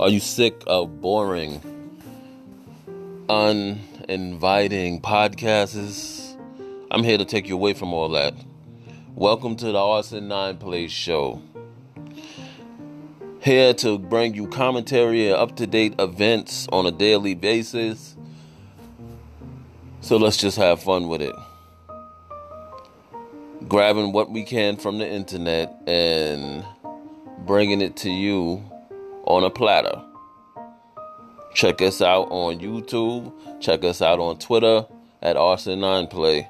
Are you sick of boring, uninviting podcasts? I'm here to take you away from all that. Welcome to the Arson 9 Place Show. Here to bring you commentary and up to date events on a daily basis. So let's just have fun with it. Grabbing what we can from the internet and bringing it to you on a platter. Check us out on YouTube. Check us out on Twitter at Arson9play.